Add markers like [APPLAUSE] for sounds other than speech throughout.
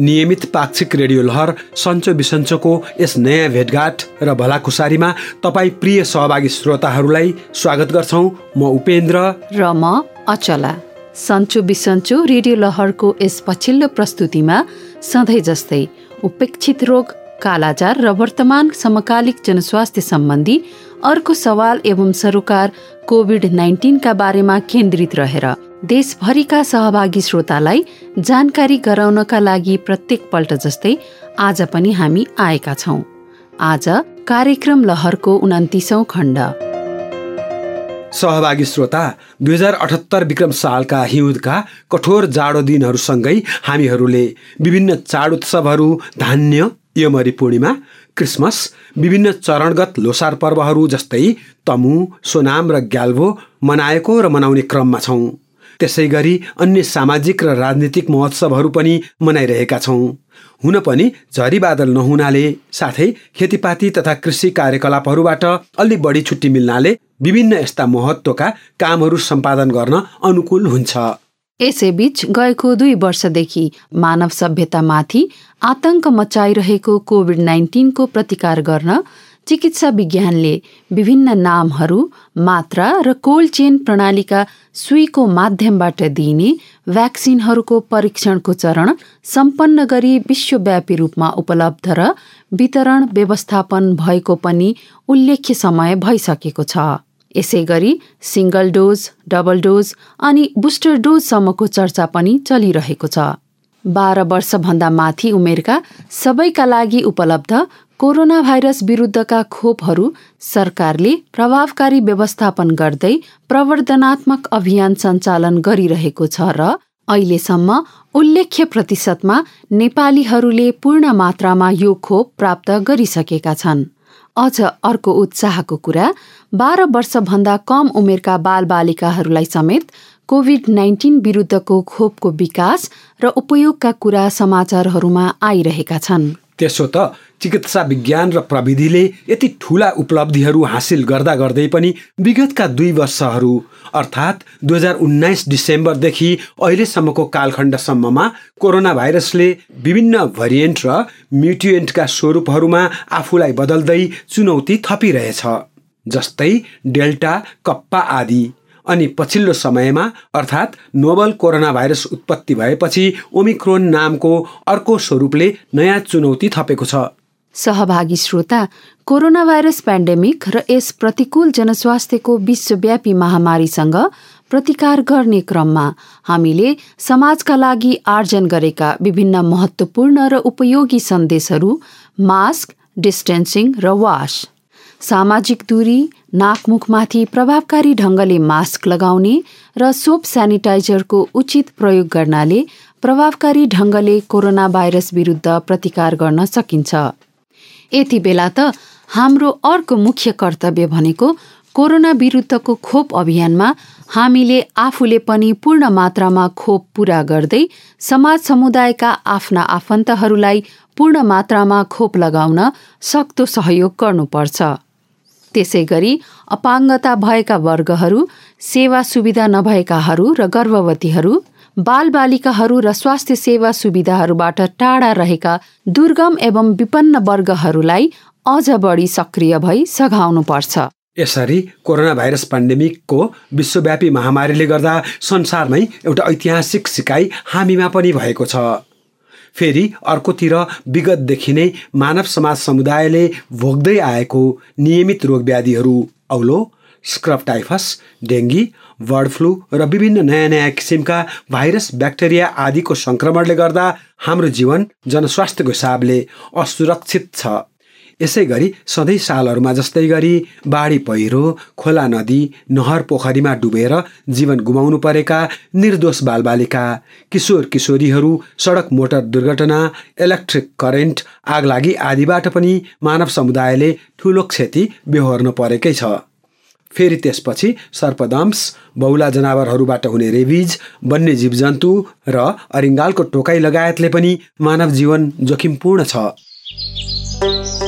नियमित पाक्षिक रेडियो लहर सन्चो बिसन्चोको यस नयाँ भेटघाट र भलाखुसारीमा तपाईँ प्रिय सहभागी श्रोताहरूलाई स्वागत गर्छौँ। म उपेन्द्र। र म अचला। सन्चो बिसन्चो रेडियो लहरको यस पछिल्लो प्रस्तुतिमा सधैँ जस्तै उपेक्षित रोग कालाजार र वर्तमान समकालिक जनस्वास्थ्य सम्बन्धी अर्को सवाल एवं सरोकार कोभिड नाइन्टिनका बारेमा केन्द्रित रहेर देशभरिका सहभागी श्रोतालाई जानकारी गराउनका लागि प्रत्येक पल्ट जस्तै आज पनि हामी आएका छौँ। आज कार्यक्रम लहरको उन्तिसौँ खण्ड। सहभागी श्रोता दुई हजार अठहत्तर विक्रम सालका हिउँदका कठोर जाडो दिनहरूसँगै हामीहरूले विभिन्न चाड उत्सवहरू धान्य यमरी पूर्णिमा क्रिसमस विभिन्न चरणगत लोसार पर्वहरू जस्तै तमु सोनाम र ग्याल्भो मनाएको र मनाउने क्रममा छौँ। त्यसै गरी अन्य सामाजिक र राजनीतिक महोत्सवहरू पनि मनाइरहेका छौँ। हुन पनि झरी बादल नहुनाले साथै खेतीपाती तथा कृषि कार्यकलापहरूबाट अलि बढी छुट्टी मिल्नाले विभिन्न यस्ता महत्त्वका कामहरू सम्पादन गर्न अनुकूल हुन्छ। यसैबीच गएको दुई वर्षदेखि मानव सभ्यतामाथि आतंक मचाइरहेको कोभिड नाइन्टिनको प्रतिकार गर्न चिकित्सा विज्ञानले विभिन्न नामहरू मात्रा र कोल्ड चेन प्रणालीका सुईको माध्यमबाट दिइने भ्याक्सिनहरूको परीक्षणको चरण सम्पन्न गरी विश्वव्यापी रूपमा उपलब्ध र वितरण व्यवस्थापन भएको पनि उल्लेख्य समय भइसकेको छ। यसै गरी सिङ्गल डोज डबल डोज अनि बुस्टर डोजसम्मको चर्चा पनि चलिरहेको छ। बाह्र वर्षभन्दा माथि उमेरका सबैका लागि उपलब्ध कोरोना भाइरस विरुद्धका खोपहरू सरकारले प्रभावकारी व्यवस्थापन गर्दै प्रवर्धनात्मक अभियान सञ्चालन गरिरहेको छ र अहिलेसम्म उल्लेख्य प्रतिशतमा नेपालीहरूले पूर्ण मात्रामा यो खोप प्राप्त गरिसकेका छन्। अझ अर्को उत्साहको कुरा बाह्र वर्षभन्दा कम उमेरका बालबालिकाहरूलाई समेत कोभिड नाइन्टिन विरुद्धको खोपको विकास र उपयोगका कुरा समाचारहरूमा आइरहेका छन्। त्यसो त चिकित्सा विज्ञान र प्रविधिले यति ठुला उपलब्धिहरू हासिल गर्दा गर्दै पनि विगतका दुई वर्षहरू अर्थात् दुई हजार उन्नाइस डिसेम्बरदेखि अहिलेसम्मको कालखण्डसम्ममा कोरोना भाइरसले विभिन्न भरिएन्ट र म्युटिएन्टका स्वरूपहरूमा आफूलाई बदल्दै चुनौती थपिरहेछ जस्तै डेल्टा कप्पा आदि। अनि पछिल्लो समयमा अर्थात् नोबल कोरोना भाइरस उत्पत्ति भएपछि ओमिक्रोन नामको अर्को स्वरूपले नयाँ चुनौती थपेको छ। सहभागी श्रोता कोरोना भाइरस पेन्डेमिक र यस प्रतिकूल जनस्वास्थ्यको विश्वव्यापी महामारीसँग प्रतिकार गर्ने क्रममा हामीले समाजका लागि आर्जन गरेका विभिन्न महत्त्वपूर्ण र उपयोगी सन्देशहरू मास्क डिस्टेन्सिङ र वास। सामाजिक दूरी नाकमुखमाथि प्रभावकारी ढङ्गले मास्क लगाउने र सोप सेनिटाइजरको उचित प्रयोग गर्नाले प्रभावकारी ढङ्गले कोरोना भाइरस विरुद्ध प्रतिकार गर्न सकिन्छ। यति बेला त हाम्रो अर्को मुख्य कर्तव्य भनेको कोरोना विरुद्धको खोप अभियानमा हामीले आफूले पनि पूर्ण मात्रामा खोप पूरा गर्दै समाज समुदायका आफ्ना आफन्तहरूलाई पूर्ण मात्रामा खोप लगाउन सक्दो सहयोग गर्नुपर्छ। त्यसै गरी अपाङ्गता भएका वर्गहरू सेवा सुविधा नभएकाहरू र गर्भवतीहरू बालबालिकाहरू र स्वास्थ्य सेवा सुविधाहरूबाट टाढा रहेका दुर्गम एवं विपन्न वर्गहरूलाई अझ बढी सक्रिय भई सघाउनुपर्छ। यसरी कोरोना भाइरस पेन्डेमिकको विश्वव्यापी महामारीले गर्दा संसारमै एउटा ऐतिहासिक सिकाइ हामीमा पनि भएको छ। फेरि अर्कोतिर विगतदेखि नै मानव समाज समुदायले भोग्दै आएको नियमित रोग व्याधिहरू औलो scrub typhus dengue bird flu र विभिन्न नयाँ नयाँ किसिमका भाइरस ब्याक्टेरिया आदिको सङ्क्रमणले गर्दा हाम्रो जीवन जनस्वास्थ्यको हिसाबले असुरक्षित छ। यसै गरी सधैँ सालहरूमा जस्तै गरी बाढी पहिरो खोला नदी नहर पोखरीमा डुबेर जीवन गुमाउनु परेका निर्दोष बालबालिका किशोर किशोरीहरू सडक मोटर दुर्घटना इलेक्ट्रिक करेन्ट आगलागी आदिबाट पनि मानव समुदायले ठुलो क्षति बेहोर्न परेकै छ। फेरि त्यसपछि सर्पदम्स बहुला जनावरहरूबाट हुने रेबिज वन्य जीवजन्तु र अरिङ्गालको टोकाइ लगायतले पनि मानव जीवन जोखिमपूर्ण छ।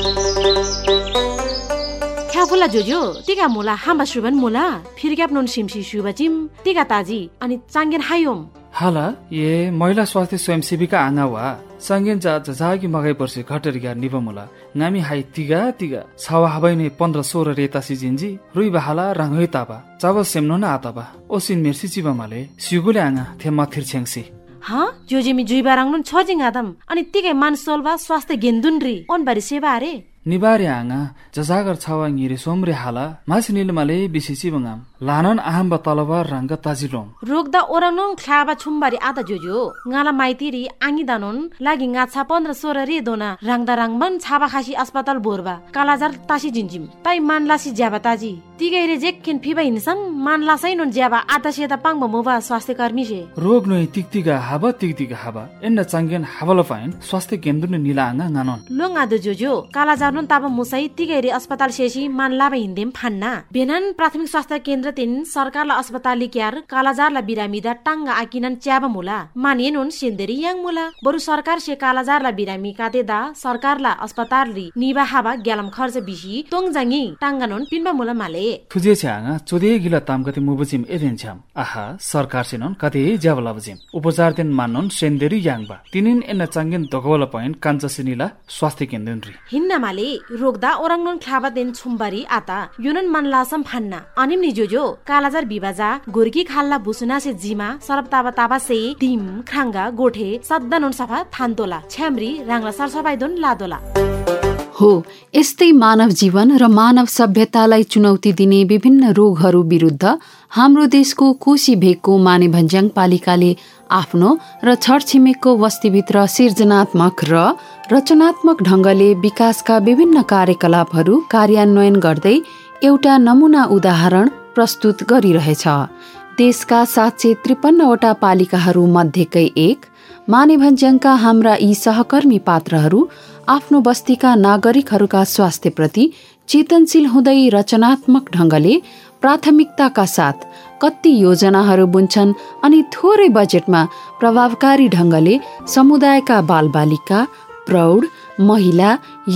जोजो टिका मुला हाम्बा सुबन मुला फिर्क्याप नुन सिमसी सुबा जिम टिका ताजी अनि चाङ्गेन हायोम। हाला ये महिला स्वास्थ्य स्वयंसेविका आङा वा सङ्गेन जा जजागी मगाइ पर्से घटरिगा निबमुला नामी हाई तिगा तिगा छावा हबै नै पन्ध्र सोह्र रेता सिजिन्जी रुई बहाला राङ्गै ताबा चाव सेम्नो न आताबा ओसिन मेर्सी चिबामाले सिगुले आङा थे मथिर छेङ्सी हा? जोजेमी जुइबा राङ्नुन छ जिङ आदम अनि तिकै मान सोलवा स्वास्थ्य गेन्दुन रि ओनबारी सेवा अरे निबारे आङा जजागर छावा ङिरे सोमरे हाला मास निलमाले बङाम। लानन आहाम्बा तलबार रंग ताजिलोम रोगदा ओरांनुङ ख्लाबा छुम्बारी आदा जोजो। ngaला माइतिरी आङि दानुन लागि ngaछा 15 सोह्र रे दोना। राङदा राङमन छाबा खासी अस्पताल बोरबा। कालाजार तासी जिन्जिम ताइ मानलासी ज्याबा ताजी। तिगैरे जेक्खेन फिबा हिनसम मानलासै नुन ज्याबा आता सेता पाङ मोबा स्वास्थ्य कर्मी से रोग noi tiktiga haba tiktiga haba enna changen habala fain स्वास्थ्य केन्द्र ने निला आङा nganon लोङ आदो जोजो। कालाजार नुन ताबा मुसै तिगैरे अस्पताल सेसी मानलाबा हिन्देम फान्ना। बेनन प्राथमिक स्वास्थ्य केन्द्र तिन सरकारलाई अस्पताल क्यार कालाजारलाई बिरामिदा टाङ्गा आकिनन च्याबा मुला। मानिएन हुन् सिन्देरी याङ मुला। बरु सरकार से कालाजारलाई बिरामी कातेदा सरकारलाई अस्पताल रि निबा हाबा ग्यालम खर्च बिसी तोङ जाङी टाङ्गा नुन पिन्बा मुला माले। थुजे छ्याङा चोदे गिला ताम कति मुबजिम एदेन छ्याम। आहा सरकार सेनन कति ज्याबला बजिम उपचार दिन मान्नुन सेन्देरी याङबा तिनिन एन चाङ्गेन दगवला पॉइंट काञ्चसिनीला स्वास्थ्य केन्द्र रि। हिन्ना माले रोगदा ओराङनुन ख्लाबा देन छुम्बारी आता। युनन मनलासम फान्ना। अनिम निजो जो कालाजार बिबाजा गोर्की खाल्ला बुसुना से जिमा सरब ताबा ताबा से टिम खाङ्गा गोठे सद्दा सफा थान्तोला छ्याम्री राङ्ला सरसफाइ दोन लादोला। हो यस्तै मानव जीवन र मानव सभ्यतालाई चुनौती दिने विभिन्न रोगहरू विरुद्ध हाम्रो देशको कोशी भेगको माने भन्ज्याङ पालिकाले आफ्नो र छरछिमेकको बस्तीभित्र सृजनात्मक र रचनात्मक ढङ्गले विकासका विभिन्न कार्यकलापहरू कार्यान्वयन गर्दै एउटा नमुना उदाहरण प्रस्तुत गरिरहेछ। देशका सात सय त्रिपन्नवटा पालिकाहरू मध्येकै एक मानेभन्ज्याङका हाम्रा यी सहकर्मी पात्रहरू आफ्नो बस्तीका नागरिकहरूका स्वास्थ्यप्रति चेतनशील हुँदै रचनात्मक ढङ्गले प्राथमिकताका साथ कति योजनाहरू बुन्छन् अनि थोरै बजेटमा प्रभावकारी ढङ्गले समुदायका बालबालिका प्रौढ महिला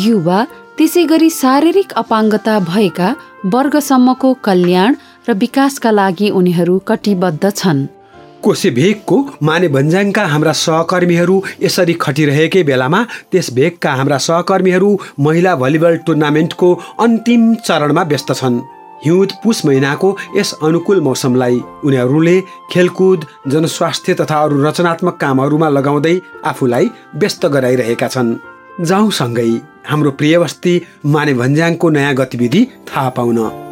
युवा त्यसै गरी शारीरिक अपाङ्गता भएका वर्गसम्मको कल्याण र विकासका लागि उनीहरू कटिबद्ध छन्। कोसे भेगको माने भन्ज्याङका हाम्रा सहकर्मीहरू यसरी खटिरहेकै बेलामा त्यस भेगका हाम्रा सहकर्मीहरू महिला भलिबल टुर्नामेन्टको अन्तिम चरणमा व्यस्त छन्। हिउँद पुस महिनाको यस अनुकूल मौसमलाई उनीहरूले खेलकुद जनस्वास्थ्य तथा अरू रचनात्मक कामहरूमा लगाउँदै आफूलाई व्यस्त गराइरहेका छन्। जाउँसँगै हाम्रो प्रिय बस्ती माने भन्ज्याङको नयाँ गतिविधि थाहा पाउन।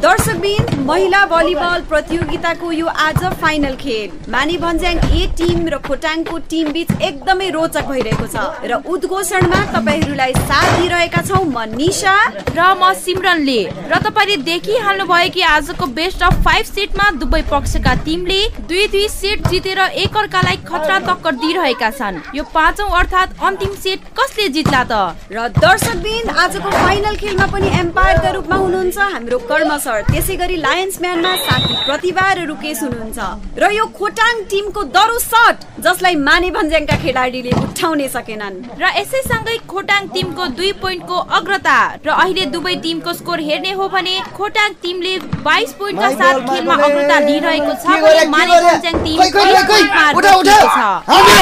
Doors दर्शकबिन महिला भलिबल प्रतियोगिताको यो आज फाइनल खेल। मानी भन्ज्याङ ए टिम र खोटाङको टिम बिच एकदमै रोचक भइरहेको छ र उद्घोषणमा तपाईँहरूलाई साथ दिइरहेका छौँ म निशा र म सिमरनले। र तपाईँले देखिहाल्नु भयो कि आजको बेस्ट अफ फाइभ सिटमा दुवै पक्षका टिमले दुई दुई सेट जितेर एकअर्कालाई खतरा टक्कर दिइरहेका छन्। यो पाँचौँ अर्थात् अन्तिम सेट कसले जित्ला त? र दर्शकबिन आजको फाइनल खेलमा पनि एम्पायरका रूपमा हुनुहुन्छ? हाम्रो कर्म सर त्यसै गरी लायन्स म्यानमा साथी प्रतिभा र रुकेश हुनुहुन्छ। र यो खोटाङ टिमको दरो सट जसलाई माने भन्ज्याङका खेलाडीले उठाउनै सकेनन्। र यसै सँगै खोटाङ टिमको दुई पोइन्टको अग्रता र अहिले दुवै टिमको स्कोर हेर्ने हो भने खोटाङ टिमले बाइस पोइन्टका साथ खेलमा अग्रता लिइरहेको छ भने माने भन्ज्याङ टिम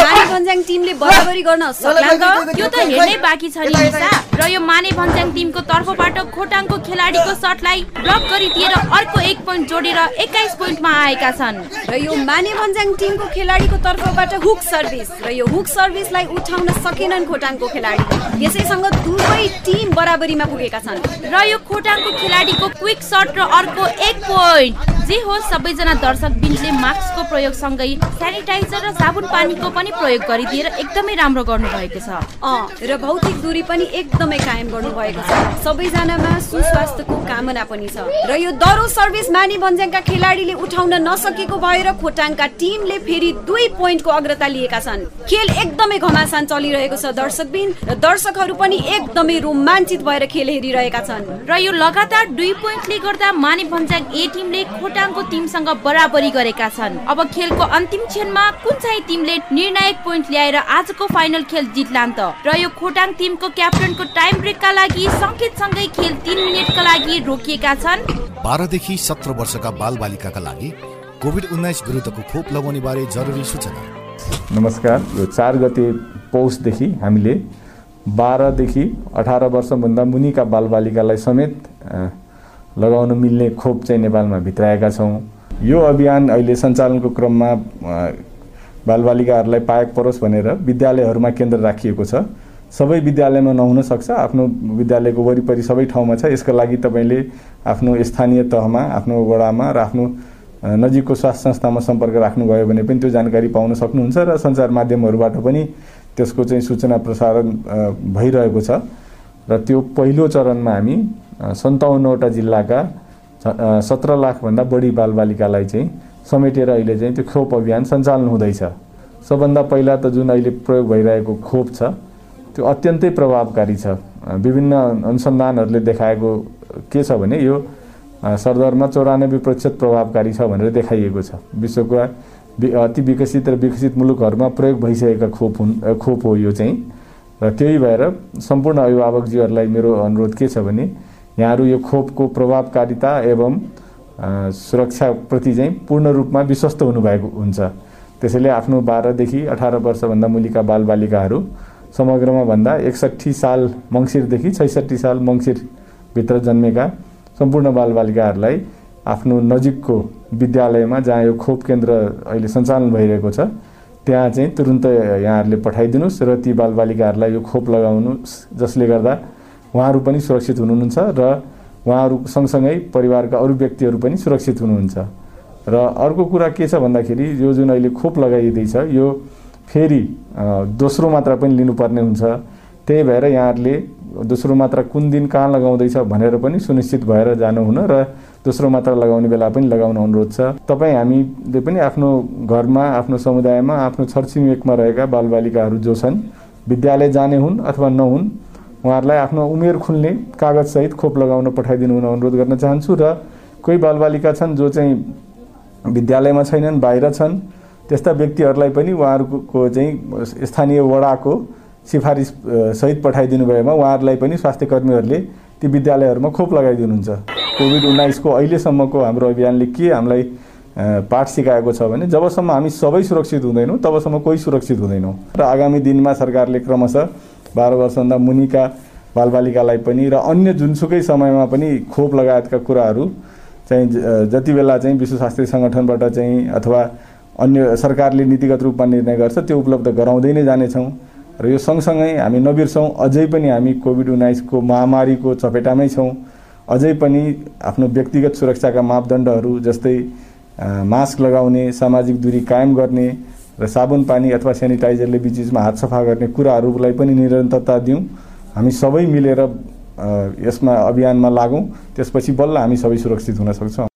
माने भन्ज्याङ टिमले बराबरी गर्न सक्ला त्यो त। हेर्नै बाँकी छ नि र यो माने भन्ज्याङ टिमको तर्फबाट खोटाङको खेलाडीको सटलाई ब्लक गरिदिएर अर्को एक पोइन्ट जोडेर एक्काइस पोइन्टमा आएका छन्। र यो माने भन्ज्याङ टिमको खेलाडीको तर्फबाट हुक सर्भिस र यो हुक सर्भिसलाई उठाउन सकेनन् खोटाङको खेलाडी। यसैसँग दुवै टिम बराबरीमा पुगेका छन्। र यो खोटाङको खेलाडीको क्विक सर्ट र अर्को एक पोइन्ट जे होस् सबैजना दर्शक बिनले मास्कको प्रयोगसँगै सेनिटाइजर र साबुन पानीको पनि प्रयोग गरिदिएर एकदमै राम्रो गर्नुभएको छ। अँ र भौतिक दूरी पनि एकदमै कायम गर्नुभएको छ। सबैजनामा सुस्वास्थ्यको कामना पनि छ। र यो दरो सर्भिस मानी भन्ज्याङका खेलाडीले उठाउन नसकेको भएर खोटाङका टिमले फेरि दुई पोइन्टको अग्रता लिएका छन्। खेल एकदमै घमासान चलिरहेको छ दर्शकबिन। र दर्शकहरू पनि एकदमै रोमाञ्चित भएर खेल हेरिरहेका छन्। र यो लगातार दुई पोइन्टले गर्दा माने भन्ज्याङ ए टिमले खोटाङको टिमसँग बराबरी गरेका छन्। अब खेलको अन्तिम क्षणमा कुन चाहिँ टिमले निर्णायक पोइन्ट ल्याएर आजको फाइनल खेल जित्लान् त? र यो खोटाङ टिमको क्याप्टनको टाइम ब्रेकका लागि सङ्केतसँगै खेल तिन मिनटका लागि रोकिएका छन्। बाह्रदेखि सत्र वर्षका बाल बालिकाका लागि कोभिड उन्नाइस विरुद्धको खोप लगाउने बारे जरुरी सूचना। नमस्कार। यो चार गते पौषदेखि हामीले बाह्रदेखि अठार वर्षभन्दा मुनिका बालबालिकालाई समेत लगाउन मिल्ने खोप चाहिँ नेपालमा भित्राएका छौँ। यो अभियान अहिले सञ्चालनको क्रममा बालबालिकाहरूलाई पाएक परोस् भनेर विद्यालयहरूमा केन्द्र राखिएको छ। सबै विद्यालयमा नहुन सक्छ। आफ्नो विद्यालयको वरिपरि सबै ठाउँमा छ। यसका लागि तपाईँले आफ्नो स्थानीय तहमा आफ्नो वडामा र आफ्नो नजिकको स्वास्थ्य संस्थामा सम्पर्क राख्नुभयो भने पनि त्यो जानकारी पाउन सक्नुहुन्छ र सञ्चार माध्यमहरूबाट पनि त्यसको चाहिँ सूचना प्रसारण भइरहेको छ। र त्यो पहिलो चरणमा हामी सन्ताउन्नवटा जिल्लाका सत्र लाखभन्दा बढी बालबालिकालाई चाहिँ समेटेर अहिले चाहिँ त्यो खोप अभियान सञ्चालन हुँदैछ। सबभन्दा पहिला त जुन अहिले प्रयोग भइरहेको खोप छ त्यो अत्यन्तै प्रभावकारी छ। विभिन्न अनुसन्धानहरूले देखाएको के छ भने यो सरदरमा चौरानब्बे प्रतिशत प्रभावकारी छ भनेर देखाइएको छ। विश्वका अति विकसित र विकसित मुलुकहरूमा प्रयोग भइसकेका खोप हुन् खोप हो यो चाहिँ। र त्यही भएर सम्पूर्ण अभिभावकजीहरूलाई मेरो अनुरोध के छ भने यहाँहरू यो खोपको प्रभावकारिता एवं सुरक्षाप्रति चाहिँ पूर्ण रूपमा विश्वस्त हुनुभएको हुन्छ। त्यसैले आफ्नो बाह्रदेखि अठार वर्षभन्दा मुनिका बालबालिकाहरू समग्रमा भन्दा एकसट्ठी साल मङ्सिरदेखि छैसठी साल मङ्सिरभित्र जन्मेका सम्पूर्ण बालबालिकाहरूलाई आफ्नो नजिकको विद्यालयमा जहाँ यो खोप केन्द्र अहिले सञ्चालन भइरहेको छ त्यहाँ चाहिँ तुरुन्त यहाँहरूले पठाइदिनुहोस् र ती बालबालिकाहरूलाई यो खोप लगाउनु जसले गर्दा उहाँहरू पनि सुरक्षित हुनुहुन्छ र उहाँहरू सँगसँगै परिवारका अरू व्यक्तिहरू पनि सुरक्षित हुनुहुन्छ। र अर्को कुरा के छ भन्दाखेरि यो जुन अहिले खोप लगाइँदैछ यो फेरि दोस्रो मात्रा पनि लिनुपर्ने हुन्छ। त्यही भएर यहाँहरूले दोस्रो मात्रा कुन दिन कहाँ लगाउँदैछ भनेर पनि सुनिश्चित भएर जानुहुन र दोस्रो मात्रा लगाउने बेला पनि लगाउन अनुरोध छ। तपाईँ हामीले पनि आफ्नो घरमा आफ्नो समुदायमा आफ्नो छरछिमेकमा रहेका बालबालिकाहरू जो छन् विद्यालय जाने हुन् अथवा नहुन् उहाँहरूलाई आफ्नो उमेर खुल्ने कागजसहित खोप लगाउन पठाइदिनु हुन अनुरोध गर्न चाहन्छु र कोही बालबालिका छन् जो चाहिँ विद्यालयमा छैनन् बाहिर छन् त्यस्ता व्यक्तिहरूलाई पनि उहाँहरूको चाहिँ स्थानीय वडाको सिफारिस सहित पठाइदिनु भएमा उहाँहरूलाई पनि स्वास्थ्य कर्मीहरूले ती विद्यालयहरूमा खोप लगाइदिनुहुन्छ। कोभिड उन्नाइसको अहिलेसम्मको हाम्रो अभियानले के हामीलाई पाठ सिकाएको छ भने जबसम्म हामी सबै सुरक्षित हुँदैनौँ तबसम्म कोही सुरक्षित हुँदैनौँ। र आगामी दिनमा सरकारले क्रमशः बाह्र वर्षभन्दा मुनिका बालबालिकालाई पनि र अन्य जुनसुकै समयमा पनि खोप लगायतका कुराहरू चाहिँ जति बेला चाहिँ विश्व स्वास्थ्य सङ्गठनबाट चाहिँ अथवा अन्य सरकारले नीतिगत रूपमा निर्णय गर्छ त्यो उपलब्ध गराउँदै नै जानेछौँ। र यो सँगसँगै हामी नबिर्सौँ। अझै पनि हामी कोभिड उन्नाइसको महामारीको चपेटामै छौँ। अझै पनि आफ्नो व्यक्तिगत सुरक्षाका मापदण्डहरू जस्तै मास्क लगाउने सामाजिक दूरी कायम गर्ने र साबुन पानी अथवा सेनिटाइजरले बिचबिचमा हात सफा गर्ने कुराहरूलाई पनि निरन्तरता दिउँ। हामी सबै मिलेर यसमा अभियानमा लागौँ। त्यसपछि बल्ल हामी सबै सुरक्षित हुन सक्छौँ।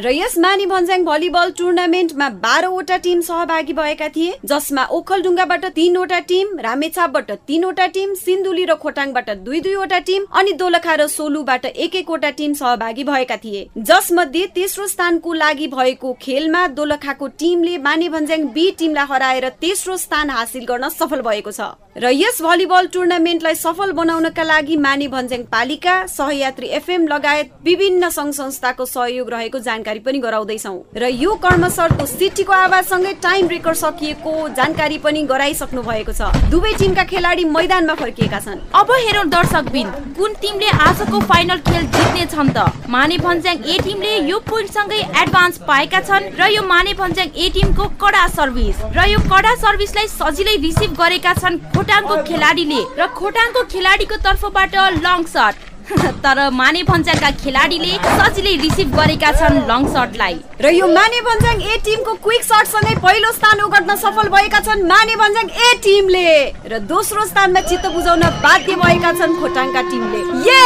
र यस मानी भन्ज्याङ भलिबल टुर्नामेन्टमा बाह्रवटा टिम सहभागी भएका थिए जसमा ओखलडुङ्गाबाट तीनवटा टिम रामेछापबाट तीनवटा टिम सिन्धुली र खोटाङबाट दुई दुईवटा टिम अनि दोलखा र सोलुबाट एक एकवटा टिम सहभागी भएका थिए। जसमध्ये तेस्रो स्थानको लागि भएको खेलमा दोलखाको टिमले माने भन्ज्याङ बी टिमलाई हराएर तेस्रो स्थान हासिल गर्न सफल भएको छ। र यस भलिबल टुर्नामेन्टलाई सफल बनाउनका लागि माने भन्ज्याङ पालिका सहयात्री एफएम लगायत विभिन्न सङ्घ संस्थाको सहयोग रहेको जानकारी जानकारी पनि गराउँदैछौ। र यो कर्मसरको सिटीको आवाजसँगै टाइम ब्रेकर सकिएको जानकारी पनि गराइसक्नु भएको छ। दुवै टिमका खेलाडी मैदानमा फर्किएका छन्। अब हेरौँ दर्शक बिन कुन टिमले आजको फाइनल खेल जित्ने छन् त? माने भन्ज्याङ ए टिमले यो पोइन्टसँगै एडभान्स पाएका छन् र यो माने भन्ज्याङ ए टिमको कडा सर्भिस र यो कडा सर्भिसलाई सजिलै रिसिभ गरेका छन् खोटाङको खेलाडीले। र खोटाङको खेलाडीको तर्फबाट लङ सट [LAUGHS] तर माने भन्ज्याङका खेलाडीले सजिलै रिसिभ गरेका छन् लङ सटलाई र यो माने भन्ज्याङ ए टिमको क्विक सटसँगै पहिलो स्थान ओगट्न सफल भएका छन् माने भन्ज्याङ ए टिमले। र दोस्रो स्थानमा चित्त बुझाउन बाध्य भएका छन् खोटाङका टिमले। ये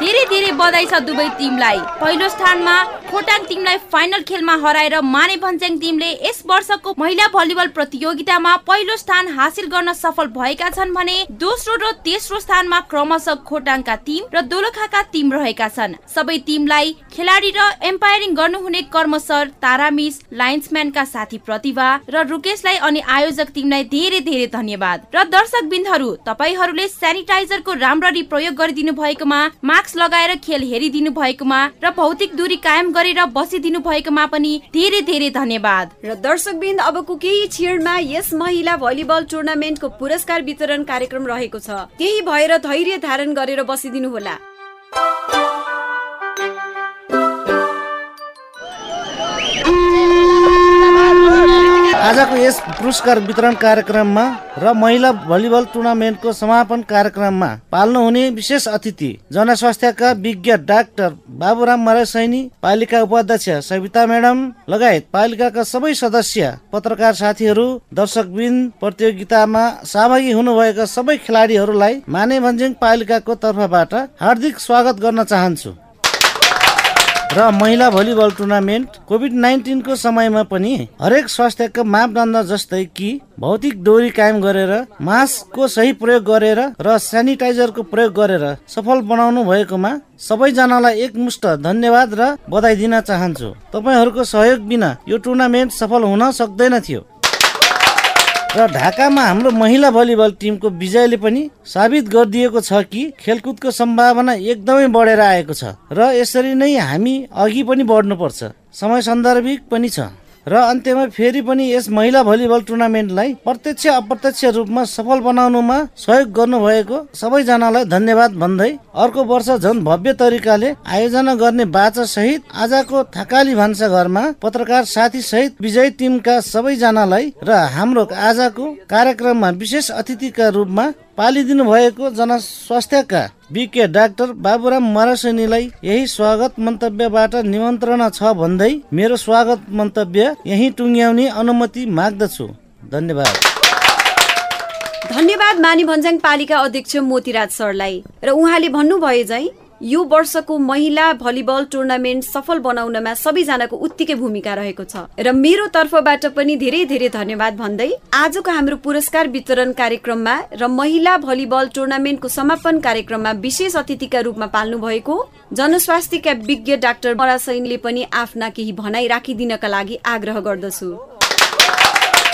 धेरै धेरै बधाई छ दुवै टिमलाई। पहिलो स्थानमा खोटाङ टिमलाई फाइनल खेलमा हराएर माने भन्ज्याङ टिमले यस वर्षको महिला भलिबल प्रतियोगितामा पहिलो स्थान हासिल गर्न सफल भएका छन् भने दोस्रो र तेस्रो स्थानमा क्रमशः खोटाङका टिम र दोलखाका टिम रहेका छन् सबै टिमलाई खेलाडी र एम्पायरिङ गर्नुहुने कर्मसर तारा मिस लाइन्सम्यानका साथी प्रतिभा र रुकेशलाई अनि आयोजक टिमलाई धेरै धेरै धन्यवाद र दर्शक बिन्दहरू तपाईँहरूले सेनिटाइजरको राम्ररी प्रयोग गरिदिनु भएकोमा मास्क लगाएर खेल हेरिदिनु भएकोमा र भौतिक दूरी कायम गरेर बसिदिनु भएकोमा पनि धेरै धेरै धन्यवाद र दर्शकबिन्द अबको केही क्षणमा यस महिला भलिबल टुर्नामेन्टको पुरस्कार वितरण कार्यक्रम रहेको छ त्यही भएर धैर्य धारण गरेर बसिदिनु आजको यस पुरस्कार वितरण कार्यक्रममा र महिला भलिबल टुर्नामेन्टको समापन कार्यक्रममा पाल्नुहुने विशेष अतिथि जनस्वास्थ्यका विज्ञ डाक्टर बाबुराम मरासैनी पालिका उपाध्यक्ष सविता म्याडम लगायत पालिकाका सबै सदस्य पत्रकार साथीहरू दर्शकबिन प्रतियोगितामा सहभागी हुनुभएका सबै खेलाडीहरूलाई माने भन्ज्याङ पालिकाको तर्फबाट हार्दिक स्वागत गर्न चाहन्छु। र महिला भलिबल टुर्नामेन्ट कोभिड नाइन्टिनको समयमा पनि हरेक स्वास्थ्यका मापदण्ड जस्तै कि भौतिक दूरी कायम गरेर मास्कको सही प्रयोग गरेर र सेनिटाइजरको प्रयोग गरेर सफल बनाउनु भएकोमा सबैजनालाई एकमुष्ट धन्यवाद र बधाई दिन चाहन्छु। तपाईँहरूको सहयोग बिना यो टुर्नामेन्ट सफल हुन सक्दैन थियो। र ढाकामा हाम्रो महिला भलिबल टिमको विजयले पनि साबित गरिदिएको छ कि खेलकुदको सम्भावना एकदमै बढेर आएको छ र यसरी नै हामी अघि पनि बढ्नुपर्छ। समय सन्दर्भिक पनि छ। र अन्त्यमा फेरि पनि यस महिला भलिबल टुर्नामेन्टलाई प्रत्यक्ष अप्रत्यक्ष रूपमा सफल बनाउनुमा सहयोग गर्नुभएको सबैजनालाई धन्यवाद भन्दै अर्को वर्ष झन् भव्य तरिकाले आयोजना गर्ने बाचा सहित आजको थकाली भान्सा घरमा पत्रकार साथी सहित विजय टिमका सबैजनालाई र हाम्रो आजको कार्यक्रममा विशेष अतिथिका रूपमा पालिदिनु भएको जनस्वास्थ्यका विके डाक्टर बाबुराम मरासनीलाई यही स्वागत मन्तव्यबाट निमन्त्रणा छ भन्दै मेरो स्वागत मन्तव्य यही टुङ्ग्याउने अनुमति माग्दछु। धन्यवाद। धन्यवाद मानी भन्ज्याङ पालिका अध्यक्ष मोतीराज सरलाई। र उहाँले भन्नुभयो यो वर्षको महिला भलिबल टुर्नामेन्ट सफल बनाउनमा सबैजनाको उत्तिकै भूमिका रहेको छ। र मेरो तर्फबाट पनि धेरै धेरै धन्यवाद भन्दै आजको हाम्रो पुरस्कार वितरण कार्यक्रममा र महिला भलिबल टुर्नामेन्टको समापन कार्यक्रममा विशेष अतिथिका रूपमा पाल्नु भएको जनस्वास्थ्यका विज्ञ डाक्टर मरासैनले पनि आफ्ना केही भनाइ राखिदिनका लागि आग्रह गर्दछु।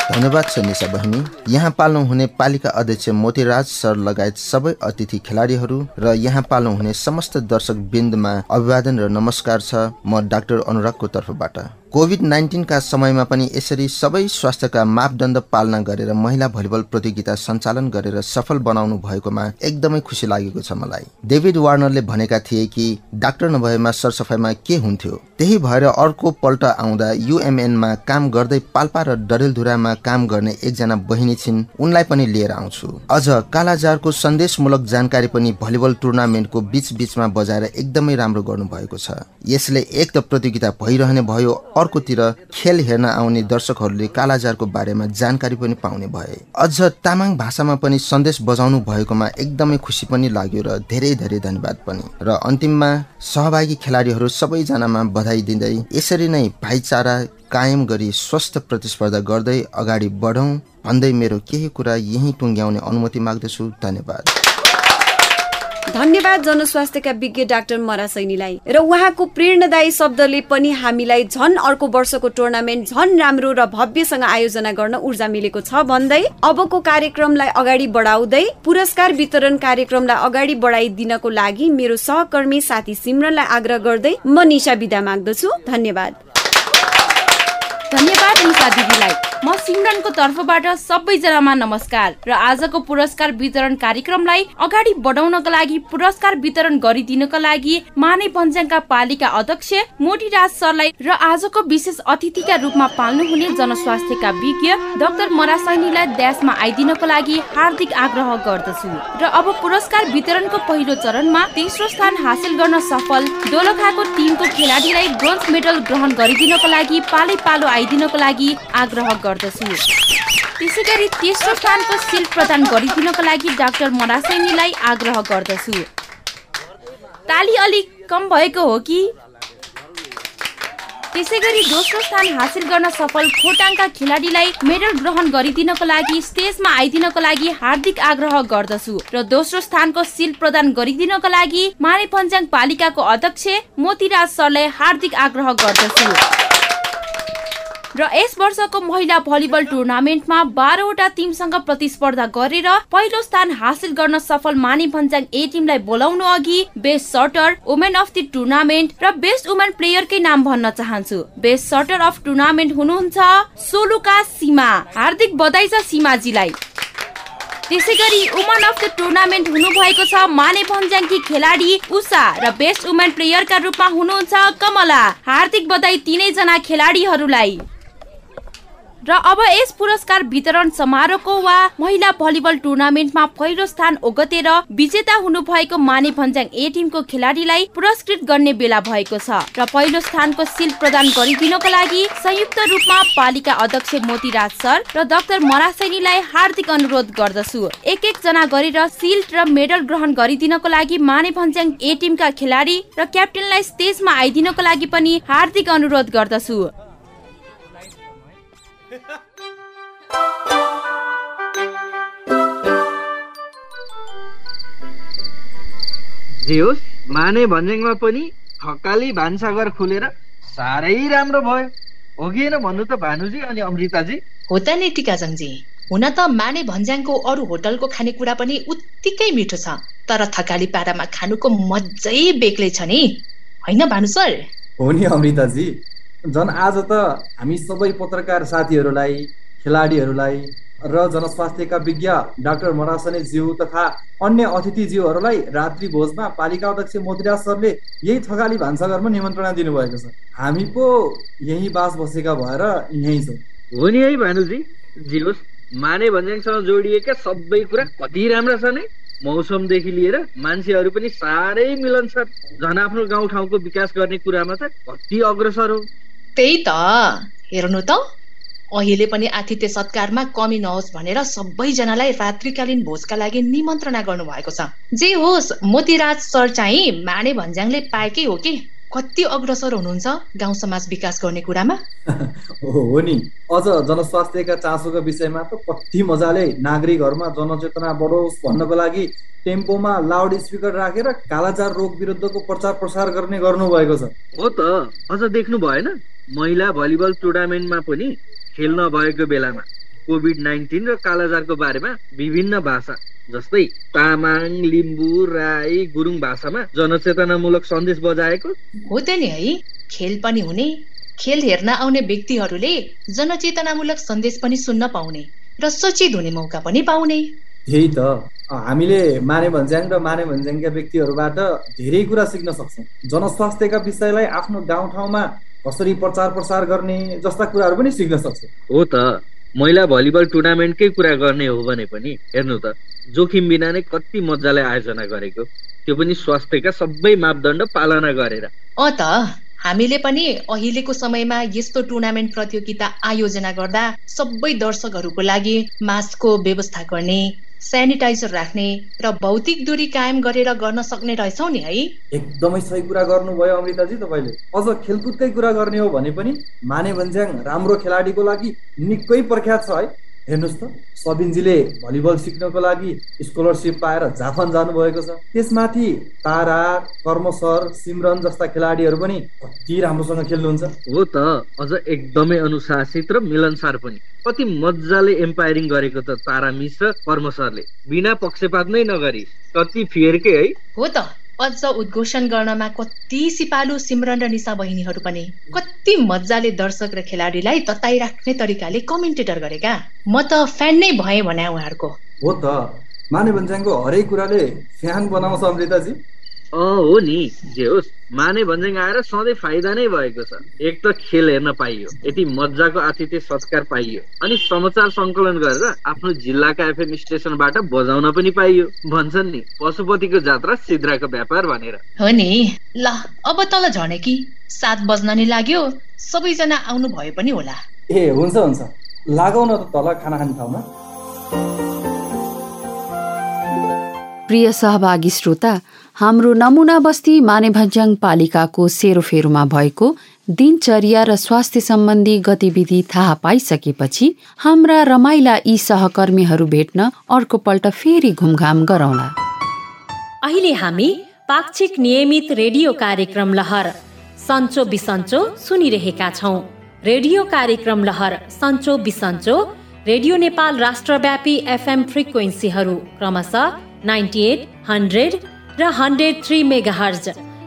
धन्यवाद निशा बहिनी यहाँ पाल्नु हुने पालिका अध्यक्ष मोतीराज सर लगायत सबै अतिथि खेलाडीहरू र यहाँ पाल्नु हुने समस्त दर्शक बिन्दमा अभिवादन र नमस्कार छ। म डाक्टर अनुरागको तर्फबाट। कोभिड नाइन्टिनका समयमा पनि यसरी सबै स्वास्थ्यका मापदण्ड पालना गरेर महिला भलिबल प्रतियोगिता सञ्चालन गरेर सफल बनाउनु भएकोमा एकदमै खुसी लागेको छ मलाई। डेभिड वार्नरले भनेका थिए कि डाक्टर नभएमा सरसफाइमा के हुन्थ्यो? त्यही भएर अर्को पल्ट आउँदा युएमएनमा काम गर्दै पाल्पा र डडेलधुरामा काम गर्ने एकजना बहिनी छिन् उनलाई पनि लिएर आउँछु। अझ कालाजारको सन्देशमूलक जानकारी पनि भलिबल टुर्नामेन्टको बीच बीचमा बजाएर एकदमै राम्रो गर्नुभएको छ। यसले एक त प्रतियोगिता भइरहने भयो अर्कोतिर खेल हेर्न आउने दर्शकहरूले कालाजारको बारेमा जानकारी पनि पाउने भए। अझ तामाङ भाषामा पनि सन्देश बजाउनु भएकोमा एकदमै खुसी पनि लाग्यो र धेरै धेरै धन्यवाद पनि। र अन्तिममा सहभागी खेलाडीहरू सबैजनामा बधाई दिँदै यसरी नै भाइचारा कायम गरी स्वस्थ प्रतिस्पर्धा गर्दै अगाडि बढौँ भन्दै मेरो केही कुरा यहीँ टुङ्ग्याउने अनुमति माग्दछु। धन्यवाद। धन्यवाद जनस्वास्थ्यका विज्ञ डाक्टर मरा सैनीलाई। र उहाँको प्रेरणादायी शब्दले पनि हामीलाई झन अर्को वर्षको टुर्नामेन्ट झन राम्रो र भव्यसँग आयोजना गर्न ऊर्जा मिलेको छ भन्दै अबको कार्यक्रमलाई अगाडि बढाउँदै पुरस्कार वितरण कार्यक्रमलाई अगाडि बढाइदिनको लागि मेरो सहकर्मी साथी सिमरनलाई आग्रह गर्दै म निशा बिदा माग्दछु। धन्यवाद। निशा दिदीलाई म सिमरनको तर्फबाट सबैजनामा नमस्कार र आजको पुरस्कार वितरण कार्यक्रमलाई अगाडि बढाउनका लागि पुरस्कार वितरण गरिदिनको लागि माने पञ्चाङका पालिका अध्यक्ष मोटीराज सरलाई र आजको विशेष अतिथिका रूपमा पाल्नुहुने जनस्वास्थ्यका विज्ञ डाक्टर मरासैनीलाई देशमा आइदिनको लागि हार्दिक आग्रह गर्दछु। र अब पुरस्कार वितरणको पहिलो चरणमा तेस्रो स्थान हासिल गर्न सफल दोलखाको टिमको खेलाडीलाई ब्रोन्ज मेडल ग्रहण गरिदिनको लागि पालै पालो आइदिनको लागि आग्रह गर्दछु। त्यसै गरी तेस्रो स्थानको सिल प्रदान गरिदिनको लागि डाक्टर मरासैनीलाई आग्रह गर्दछु। ताली अलिक कम भएको हो कि? त्यसै गरी दोस्रो स्थान हासिल गर्न सफल खोटाङका खेलाडीलाई मेडल ग्रहण गरिदिनको लागि स्टेजमा आइदिनको लागि हार्दिक आग्रह गर्दछु र दोस्रो स्थानको सिल प्रदान गरिदिनको लागि माने पञ्चाङ पालिकाको अध्यक्ष मोतीराज सरलाई हार्दिक आग्रह गर्दछु। र यस वर्षको महिला भलिबल टुर्नामेन्टमा बाह्रवटा टिमसँग प्रतिस्पर्धा गरेर पहिलो स्थान हासिल गर्न सफल मानी भन्ज्याङ ए टिमलाई बोलाउनु अघि best shooter women of the tournament र बेस्ट वुमेन प्लेयरकै नाम भन्न चाहन्छु। बेस्ट सर्टर अफ टुर्नामेन्ट हुनुहुन्छ सोलुका सीमा हार्दिक बधाई छ सीमाजीलाई। त्यसै गरी वुमन अफ द टुर्नामेन्ट हुनुभएको छ माने भन्ज्याङकी खेलाडी उषा र बेस्ट वुमेन प्लेयरका रूपमा हुनुहुन्छ कमला हार्दिक बधाई तिनैजना खेलाडीहरूलाई। र अब यस पुरस्कार वितरण समारोहको वा महिला भलिबल टुर्नामेन्टमा पहिलो स्थान ओगतेर विजेता हुनुभएको माने भन्ज्याङ ए टिमको खेलाडीलाई पुरस्कृत गर्ने बेला भएको छ। र पहिलो स्थानको सिल प्रदान गरिदिनको लागि संयुक्त रूपमा पालिका अध्यक्ष मोतीराज सर र डाक्टर मरासैनीलाई हार्दिक अनुरोध गर्दछु। एक एक जना गरेर सिल्ड र मेडल ग्रहण गरिदिनको लागि माने भन्ज्याङ ए टिमका खेलाडी र क्याप्टेनलाई स्टेजमा आइदिनको लागि पनि हार्दिक अनुरोध गर्दछु। जे होस् माने भन्ज्याङमा पनि थकाली भान्साघर खुलेर साह्रै राम्रो भयो। हो कि होइन भन्नु त भानुजी अनि अमृताजी। हो त नि टिकाजङजी। हुन त माने भन्ज्याङको अरू होटलको खानेकुरा पनि उत्तिकै मिठो छ तर थकाली पारामा खानुको मजै बेग्लै छ नि। होइन भानु सर? हो नि अमृताजी। झन् आज त हामी सबै पत्रकार साथीहरूलाई खेलाडीहरूलाई र जनस्वास्थ्यका विज्ञ डाक्टर मरासने ज्यू तथा अन्य अतिथिज्यूहरूलाई रात्रि भोजमा पालिका अध्यक्ष मोतिराज सरले यही थकाली भान्साघरमा निमन्त्रणा दिनुभएको छ। हामी पो यहीँ बास बसेका भएर यहीँ छौँ। हो नि है भानुजी। जे होस् माने भन्ज्याङसँग जोडिएका सबै कुरा कति राम्रा छन् है? मौसमदेखि लिएर मान्छेहरू पनि साह्रै मिलनसार झन् आफ्नो गाउँठाउँको विकास गर्ने कुरामा त कति अग्रसर हो। त्यही त। हेर्नु त। अहिले पनि आतिथ्य सत्कारमा कमी नहोस् भनेर सबैजनालाई रात्रिकालीन भोजका लागि निमन्त्रणा गर्नुभएको छ। जे होस् मोतीराज सर चाहिँ माने भन्ज्याङले पाएकै हो कि? कति अग्रसर हुनुहुन्छ गाउँ समाज विकास गर्ने कुरामा? [LAUGHS] हो नि। अझ जनस्वास्थ्यका चासोका विषयमा त कति मजाले नागरिकहरूमा जनचेतना बढोस् भन्नको लागि टेम्पोमा लाउड स्पिकर राखेर कालाजार रोग विरुद्धको प्रचार प्रसार गर्ने गर्नुभएको छ। हो त। अझ देख्नु भएन महिला भलिबल टुर्नामेन्टमा पनि खेल नभएको बेलामा कोभिड नाइन्टिन र कालाजारको बारेमा विभिन्न भाषा जस्तै तामाङ लिम्बू राई गुरुङ भाषामा जनचेतनामूलक सन्देश बजाएको। हो त नि है। खेल पनि हुने खेल हेर्न आउने व्यक्तिहरूले जनचेतनामूलक सन्देश पनि सुन्न पाउने र सचेत हुने मौका पनि पाउने। त्यही त। हामीले माने भन्ज्याङ र माने भन्ज्याङका व्यक्तिहरूबाट धेरै कुरा सिक्न सक्छौँ। जनस्वास्थ्यका विषयलाई आफ्नो गाउँठाउँमा कसरी प्रचार प्रसार गर्ने जस्ता कुराहरू पनि सिक्न सक्छौँ। हो त। महिला भलिबल टुर्नामेन्टकै कुरा गर्ने हो भने पनि हेर्नु त जोखिम बिना नै कति मजाले आयोजना गरेको त्यो पनि स्वास्थ्यका सबै मापदण्ड पालना गरेर। अ त हामीले पनि अहिलेको समयमा यस्तो टुर्नामेन्ट प्रतियोगिता आयोजना गर्दा सबै दर्शकहरूको लागि मास्कको व्यवस्था गर्ने सेनिटाइजर राख्ने र भौतिक दूरी कायम गरेर गर्न सक्ने रहेछौ नि है। एकदमै सही कुरा गर्नुभयो अमृताजी तपाईँले। अझ खेलकुदकै कुरा गर्ने हो भने पनि माने भन्ज्याङ राम्रो खेलाडीको लागि निकै प्रख्यात छ है। हेर्नुहोस् त सबिनजीले भलिबल सिक्नको लागि स्कलरसिप पाएर जापान जानुभएको छ। त्यसमाथि तारा कर्म सर सिमरन जस्ता खेलाडीहरू पनि कति राम्रोसँग खेल्नुहुन्छ। हो त अझ एकदमै अनुशासित र मिलनसार पनि। कति मजाले एम्पायरिङ गरेको त तारा मिस र कर्म सरले बिना पक्षपात नै नगरी कति फेरकै है। हो त। अझ उद्घोषण गर्नमा कति सिपालु सिमरन र निशा बहिनीहरू पनि कति मजाले दर्शक र खेलाडीलाई तताइराख्ने तरिकाले कमेन्टेटर गरेका। म त फ्यान नै भएँ भने उहाँहरूको। हो त। माने भन्ज्याङको हरेक कुराले फ्यान बनाउँछ अमृताजी। अँ हो नि। जे होस्। माने भन्ज्याङ आएर सधैँ फाइदा नै भएको छ। एक त खेल हेर्न पाइयो यति मजाको आतिथ्य सत्कार पाइयो अनि समाचार सङ्कलन गरेर आफ्नो जिल्लाका एफएम स्टेसनबाट बजाउन पनि पाइयो। भन्छन् नि पशुपतिको जात्रा सिद्राको व्यापार भनेर। हो नि? ल अब तल झर्ने कि? सात बज्न नि लाग्यो सबैजना आउनु भयो पनि होला। ए हुन्छ हुन्छ। लागौ न त तल खाना खाने ठाउँमा। प्रिय सहभागी श्रोता हाम्रो नमुना बस्ती मानेभन्ज्याङ पालिकाको सेरोफेरोमा भएको दिनचर्या र स्वास्थ्य सम्बन्धी गतिविधि थाहा पाइसकेपछि हाम्रा रमाइला यी सहकर्मीहरू भेट्न अर्को पल्ट फेरि घुमघाम गरौँला। अहिले हामी पाक्षिक नियमित रेडियो कार्यक्रम लहर सन्चो बिसन्चो सुनिरहेका छौँ। रेडियो कार्यक्रम लहर सन्चो बिसन्चो रेडियो नेपाल राष्ट्रव्यापी एफएम फ्रिक्वेन्सीहरू क्रमशः नाइन्टी एट हन्ड्रेड र हन्ड्रेड थ्री मेगा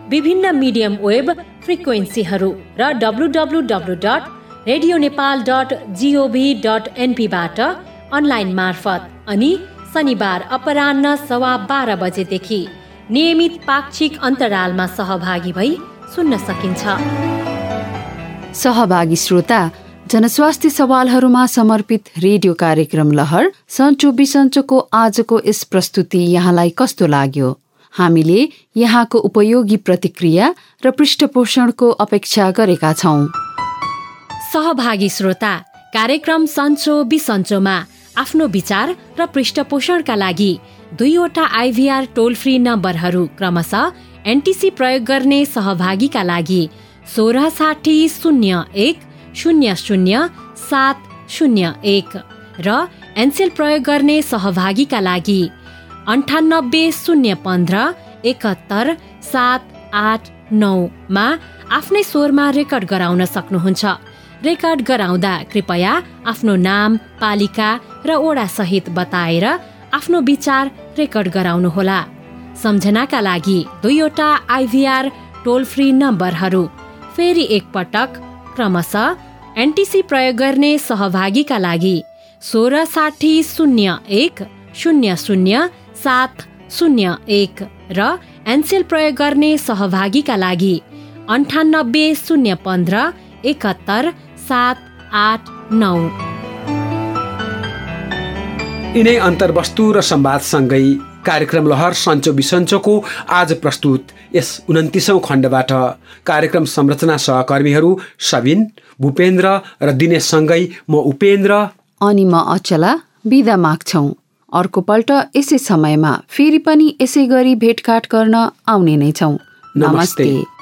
विभिन्न मिडियम वेब फ्रिक्वेन्सीहरू र W W dot radio Nepal dot gov dot एनपीबाट online मार्फत अनि शनिबार अपरान्न सवा बाह्र बजेदेखि नियमित पाक्षिक अन्तरालमा सहभागी भई सुन्न सकिन्छ। सहभागी श्रोता जनस्वास्थ्य सवालहरूमा समर्पित रेडियो कार्यक्रम लहर सन्चो बिसन्चोको आजको यस प्रस्तुति यहाँलाई कस्तो लाग्यो? हामीले यहाँको उपयोगी प्रतिक्रिया र पृष्ठपोषणको अपेक्षा गरेका छौँ। सहभागी श्रोता कार्यक्रम सन्चो बिसन्चोमा आफ्नो विचार र पृष्ठपोषणका लागि दुईवटा आइभीआर टोल फ्री नम्बरहरू क्रमशः एनटिसी प्रयोग गर्ने सहभागीका लागि सोह्र साठी शून्य एक शून्य शून्य सात शून्य एक र एनसेल प्रयोग गर्ने सहभागीका लागि अन्ठानब्बे शून्य पन्ध्र एकहत्तर सात आठ नौमा आफ्नै स्वरमा रेकर्ड गराउन सक्नुहुन्छ। रेकर्ड गराउँदा कृपया आफ्नो नाम पालिका र ओडा सहित बताएर आफ्नो विचार रेकर्ड गराउनुहोला। सम्झनाका लागि दुईवटा आइभीआर टोल फ्री नम्बरहरू फेरि एकपटक क्रमशः एनटिसी प्रयोग गर्ने सहभागीका लागि सोह्र साठी शून्य एक शून्य शून्य सात शून्य एक र एनसेल प्रयोग गर्ने सहभागीका लागि अन्ठानब्बे शून्य पन्ध्र एकहत्तर सात आठ नौ। यिनै अन्तर्वस्तु र संवादसँगै कार्यक्रम लहर सन्चो बिसन्चोको आज प्रस्तुत यस उन्तिसौँ खण्डबाट। कार्यक्रम संरचना सहकर्मीहरू सबिन भूपेन्द्र र दिनेशसँगै म उपेन्द्र। अनि म अचला बिदा माग्छौ। अर्को पल्ट यसै समयमा फेरि पनि यसै गरी भेटघाट गर्न आउने नै छौ नमस्ते, नमस्ते।